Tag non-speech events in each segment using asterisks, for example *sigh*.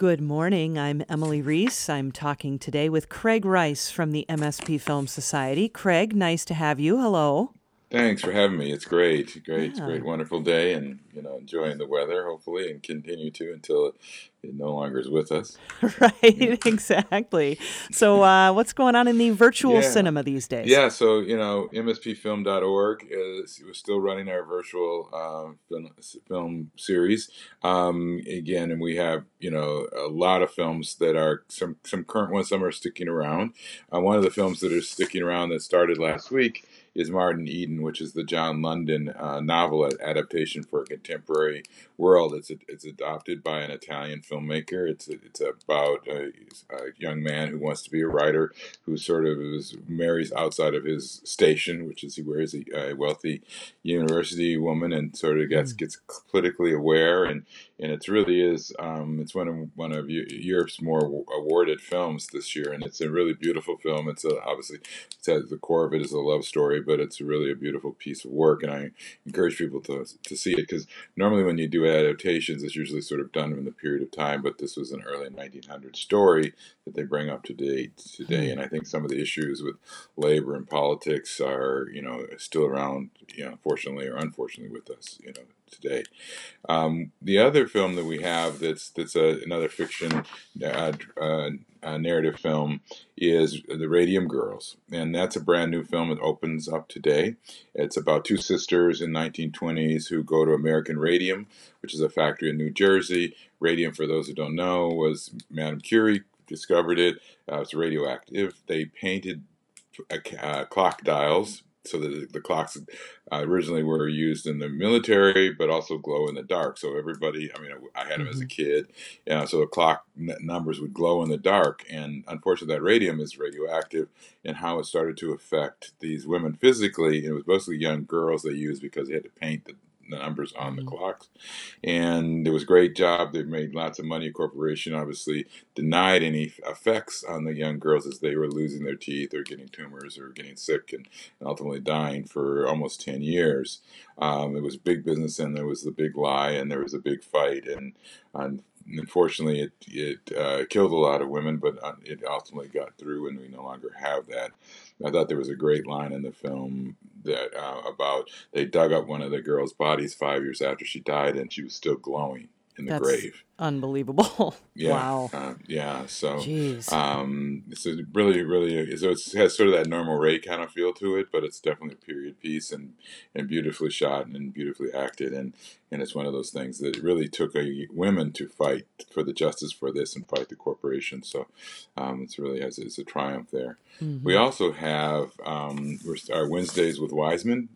Good morning. I'm Emily Reese. I'm talking today with Craig Rice from the MSP Film Society. Craig, nice to have you. Hello. Thanks for having me. It's great, great, yeah. great, wonderful day, and you know, enjoying the weather, hopefully, and continue to until it, it no longer is with us. *laughs* right, *laughs* exactly. So, uh, what's going on in the virtual yeah. cinema these days? Yeah, so you know, mspfilm.org is we're still running our virtual uh, film, film series um, again, and we have you know a lot of films that are some some current ones, some are sticking around. Uh, one of the films that are sticking around that started last week is Martin Eden, which is the John London uh, novel adaptation for a contemporary world. It's a, it's adopted by an Italian filmmaker. It's a, it's about a, a, young man who wants to be a writer who sort of is, marries outside of his station, which is he wears a, a wealthy university woman and sort of gets mm. gets politically aware and and it really is um, it's one of one of Europe's more awarded films this year and it's a really beautiful film. It's a, obviously it's at the core of it is a love story, but it's really a beautiful piece of work and I encourage people to to see it because normally when you do adaptations, it's usually sort of done in the period of time, but this was an early 1900 story that they bring up to date today. Hmm. And I think some of the issues with labor and politics are, you know, still around, you know, fortunately or unfortunately with us, you know, today. Um, the other film that we have that's that's a, another fiction uh, uh, uh, narrative film is The Radium Girls, and that's a brand new film. It opens up today. It's about two sisters in 1920s who go to American Radium, which is a factory in New Jersey. Radium, for those who don't know, was Madame Curie discovered it. Uh, it's radioactive. They painted uh, clock dials so the, the clocks uh, originally were used in the military, but also glow in the dark. So everybody, I mean, I had them mm-hmm. as a mm-hmm. kid. So the clock numbers would glow in the dark, and unfortunately, that radium is radioactive, and how it started to affect these women physically. It was mostly young girls they used because they had to paint the the numbers on the mm-hmm. clocks. And it was a great job. They made lots of money. Corporation obviously denied any effects on the young girls as they were losing their teeth or getting tumors or getting sick and, and ultimately dying for almost 10 years. Um, it was big business and there was the big lie and there was a big fight. And, and unfortunately, it it uh, killed a lot of women, but uh, it ultimately got through, and we no longer have that. I thought there was a great line in the film that uh, about they dug up one of the girl's bodies five years after she died, and she was still glowing in the That's grave. Unbelievable. *laughs* Yeah. Wow. Uh, yeah. So, Jeez. um, it's a really, really, so it has sort of that Norma Rae kind of feel to it, but it's definitely a period piece and, and beautifully shot and beautifully acted. And, and it's one of those things that really took a, women to fight for the justice for this and fight the corporation. So, um, it's really has, it's a triumph there. Mm-hmm. We also have, um, our Wednesdays with Wiseman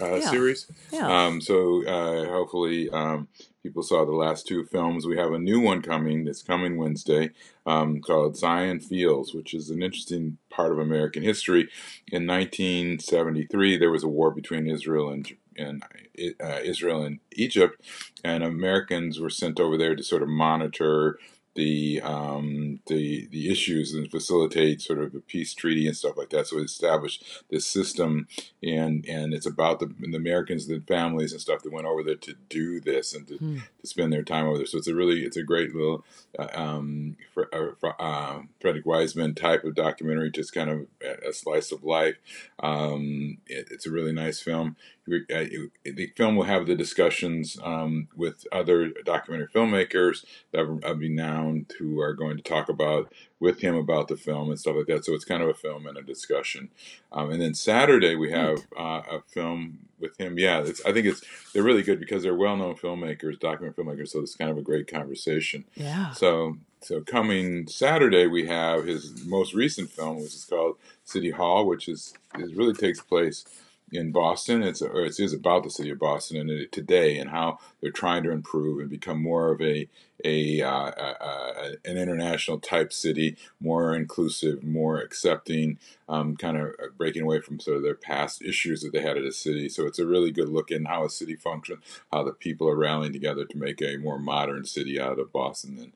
uh, yeah. series. Yeah. Um, so uh, hopefully um, people saw the last two films. We have a new one coming that's coming Wednesday um, called Sinai Fields, which is an interesting part of American history. In 1973, there was a war between Israel and and uh, Israel and Egypt, and Americans were sent over there to sort of monitor the um, the the issues and facilitate sort of a peace treaty and stuff like that. So it established this system, and and it's about the, the Americans, the families and stuff that went over there to do this and to, hmm. to spend their time over there. So it's a really it's a great little uh, um, uh, uh, Frederick Wiseman type of documentary, just kind of a slice of life. Um, it, it's a really nice film. Uh, the film will have the discussions um, with other documentary filmmakers that are renowned who are going to talk about with him about the film and stuff like that. So it's kind of a film and a discussion. Um, and then Saturday we have uh, a film with him. Yeah, I think it's they're really good because they're well-known filmmakers, document filmmakers. So it's kind of a great conversation. Yeah. So so coming Saturday we have his most recent film, which is called City Hall, which is is really takes place in Boston. It's or it is about the city of Boston and it, today and how they're trying to improve and become more of a a, uh, a an international type city, more inclusive, more accepting, um, kind of breaking away from sort of their past issues that they had at a city. So it's a really good look in how a city functions, how the people are rallying together to make a more modern city out of Boston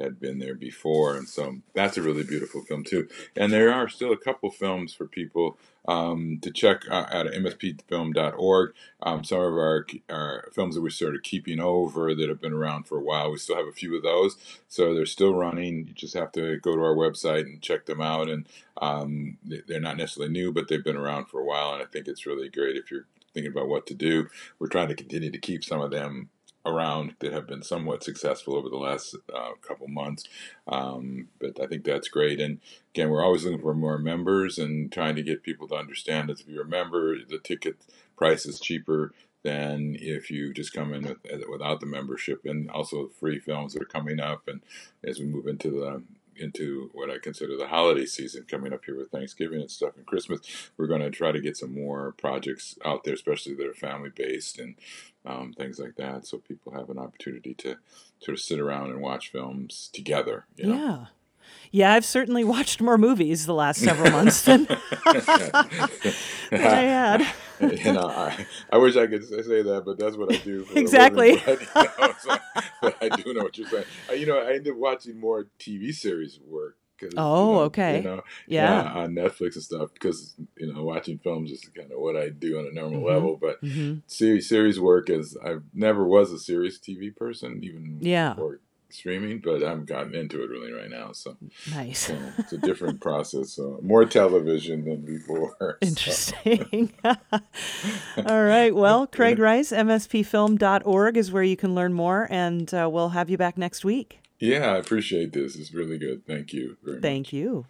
had been there before. And so that's a really beautiful film, too. And there are still a couple films for people um, to check out at mspfilm.org. Um, some of our, our films that we're sort of keeping over that have been around for a while. We still have a few of those. So they're still running. You just have to go to our website and check them out. And um, they're not necessarily new, but they've been around for a while. And I think it's really great if you're thinking about what to do. We're trying to continue to keep some of them around that have been somewhat successful over the last uh, couple months. Um, but I think that's great. And again, we're always looking for more members and trying to get people to understand that if you're a member, the ticket price is cheaper than if you just come in with, without the membership. And also free films that are coming up. And as we move into the into what I consider the holiday season coming up here with Thanksgiving and stuff and Christmas, we're going to try to get some more projects out there, especially that are family based and um, things like that, so people have an opportunity to sort of sit around and watch films together. You know? Yeah. Yeah, I've certainly *laughs* watched more movies the last several months than, *laughs* *laughs* than I had. *laughs* you know, I, I wish I could say that, but that's what I do. exactly. But, *laughs* you know, so, but I do know what you're saying. I, you know, I end up watching more TV series work Cause, oh, you know, okay. You know, yeah. yeah. on Netflix and stuff because you know watching films is kind of what I do on a normal mm-hmm. level. But mm-hmm. series series work is I never was a serious TV person even yeah. before streaming, but I'm gotten into it really right now. So nice. So it's a different process. So more television than before. Interesting. So. *laughs* All right. Well, Craig Rice, MSPFilm.org is where you can learn more, and uh, we'll have you back next week. Yeah, I appreciate this. It's really good. Thank you very Thank much. you.